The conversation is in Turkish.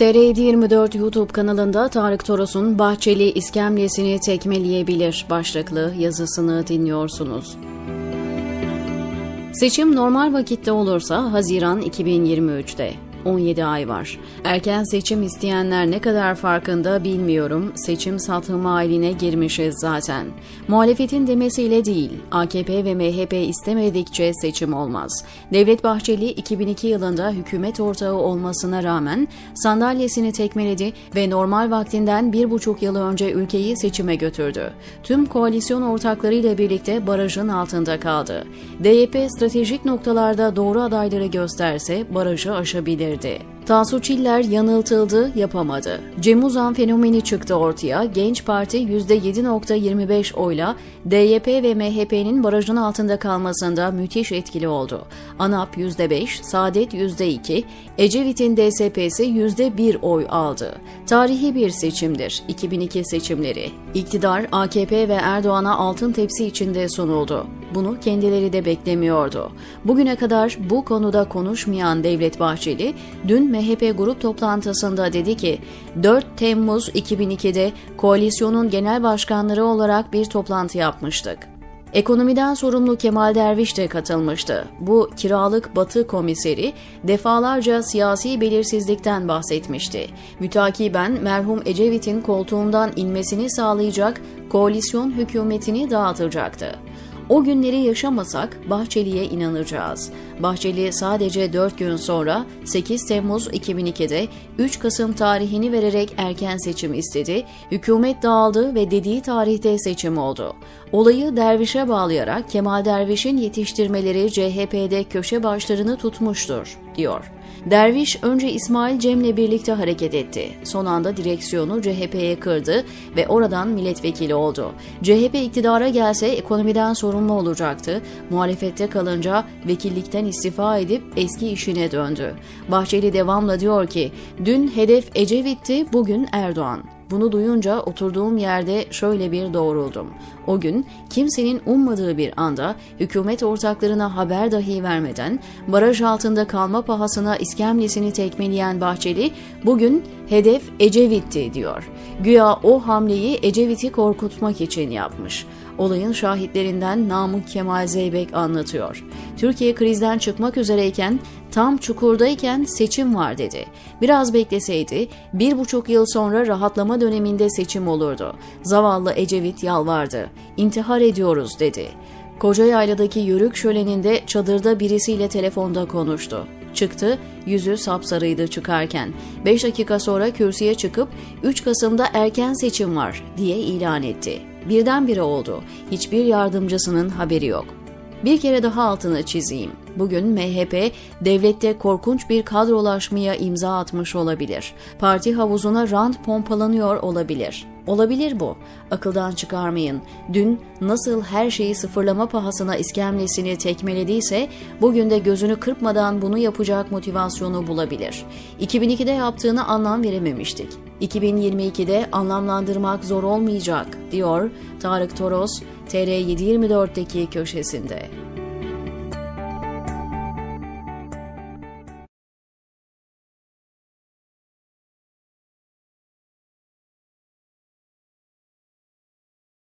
TR724 YouTube kanalında Tarık Toros'un Bahçeli iskemlesini tekmeleyebilir başlıklı yazısını dinliyorsunuz. Seçim normal vakitte olursa Haziran 2023'te. 17 ay var. Erken seçim isteyenler ne kadar farkında bilmiyorum. Seçim satımı haline girmişiz zaten. Muhalefetin demesiyle değil, AKP ve MHP istemedikçe seçim olmaz. Devlet Bahçeli 2002 yılında hükümet ortağı olmasına rağmen sandalyesini tekmeledi ve normal vaktinden bir buçuk yıl önce ülkeyi seçime götürdü. Tüm koalisyon ortaklarıyla birlikte barajın altında kaldı. DYP stratejik noktalarda doğru adayları gösterse barajı aşabilir bildirdi. Tansu Çiller yanıltıldı, yapamadı. Cem Uzan fenomeni çıktı ortaya. Genç Parti %7.25 oyla DYP ve MHP'nin barajın altında kalmasında müthiş etkili oldu. ANAP %5, Saadet %2, Ecevit'in DSP'si %1 oy aldı. Tarihi bir seçimdir 2002 seçimleri. İktidar AKP ve Erdoğan'a altın tepsi içinde sunuldu. Bunu kendileri de beklemiyordu. Bugüne kadar bu konuda konuşmayan Devlet Bahçeli, dün MHP grup toplantısında dedi ki, 4 Temmuz 2002'de koalisyonun genel başkanları olarak bir toplantı yapmıştık. Ekonomiden sorumlu Kemal Derviş de katılmıştı. Bu kiralık batı komiseri defalarca siyasi belirsizlikten bahsetmişti. Mütakiben merhum Ecevit'in koltuğundan inmesini sağlayacak koalisyon hükümetini dağıtacaktı. O günleri yaşamasak Bahçeli'ye inanacağız. Bahçeli sadece 4 gün sonra 8 Temmuz 2002'de 3 Kasım tarihini vererek erken seçim istedi. Hükümet dağıldı ve dediği tarihte seçim oldu. Olayı Derviş'e bağlayarak Kemal Derviş'in yetiştirmeleri CHP'de köşe başlarını tutmuştur, diyor. Derviş önce İsmail Cem'le birlikte hareket etti. Son anda direksiyonu CHP'ye kırdı ve oradan milletvekili oldu. CHP iktidara gelse ekonomiden sorumlu olacaktı. Muhalefette kalınca vekillikten istifa edip eski işine döndü. Bahçeli devamla diyor ki, dün hedef Ecevit'ti, bugün Erdoğan. Bunu duyunca oturduğum yerde şöyle bir doğruldum. O gün kimsenin ummadığı bir anda hükümet ortaklarına haber dahi vermeden baraj altında kalma pahasına iskemlesini tekmeleyen Bahçeli bugün hedef Ecevit'ti diyor. Güya o hamleyi Ecevit'i korkutmak için yapmış. Olayın şahitlerinden Namık Kemal Zeybek anlatıyor. Türkiye krizden çıkmak üzereyken tam çukurdayken seçim var dedi. Biraz bekleseydi bir buçuk yıl sonra rahatlama döneminde seçim olurdu. Zavallı Ecevit yalvardı. İntihar ediyoruz dedi. Koca Yayla'daki yörük şöleninde çadırda birisiyle telefonda konuştu. Çıktı, yüzü sapsarıydı çıkarken. 5 dakika sonra kürsüye çıkıp 3 Kasım'da erken seçim var diye ilan etti. Birdenbire oldu. Hiçbir yardımcısının haberi yok. Bir kere daha altını çizeyim. Bugün MHP devlette korkunç bir kadrolaşmaya imza atmış olabilir. Parti havuzuna rant pompalanıyor olabilir. Olabilir bu. Akıldan çıkarmayın. Dün nasıl her şeyi sıfırlama pahasına iskemlesini tekmelediyse bugün de gözünü kırpmadan bunu yapacak motivasyonu bulabilir. 2002'de yaptığını anlam verememiştik. 2022'de anlamlandırmak zor olmayacak, diyor Tarık Toros, TR724'deki köşesinde.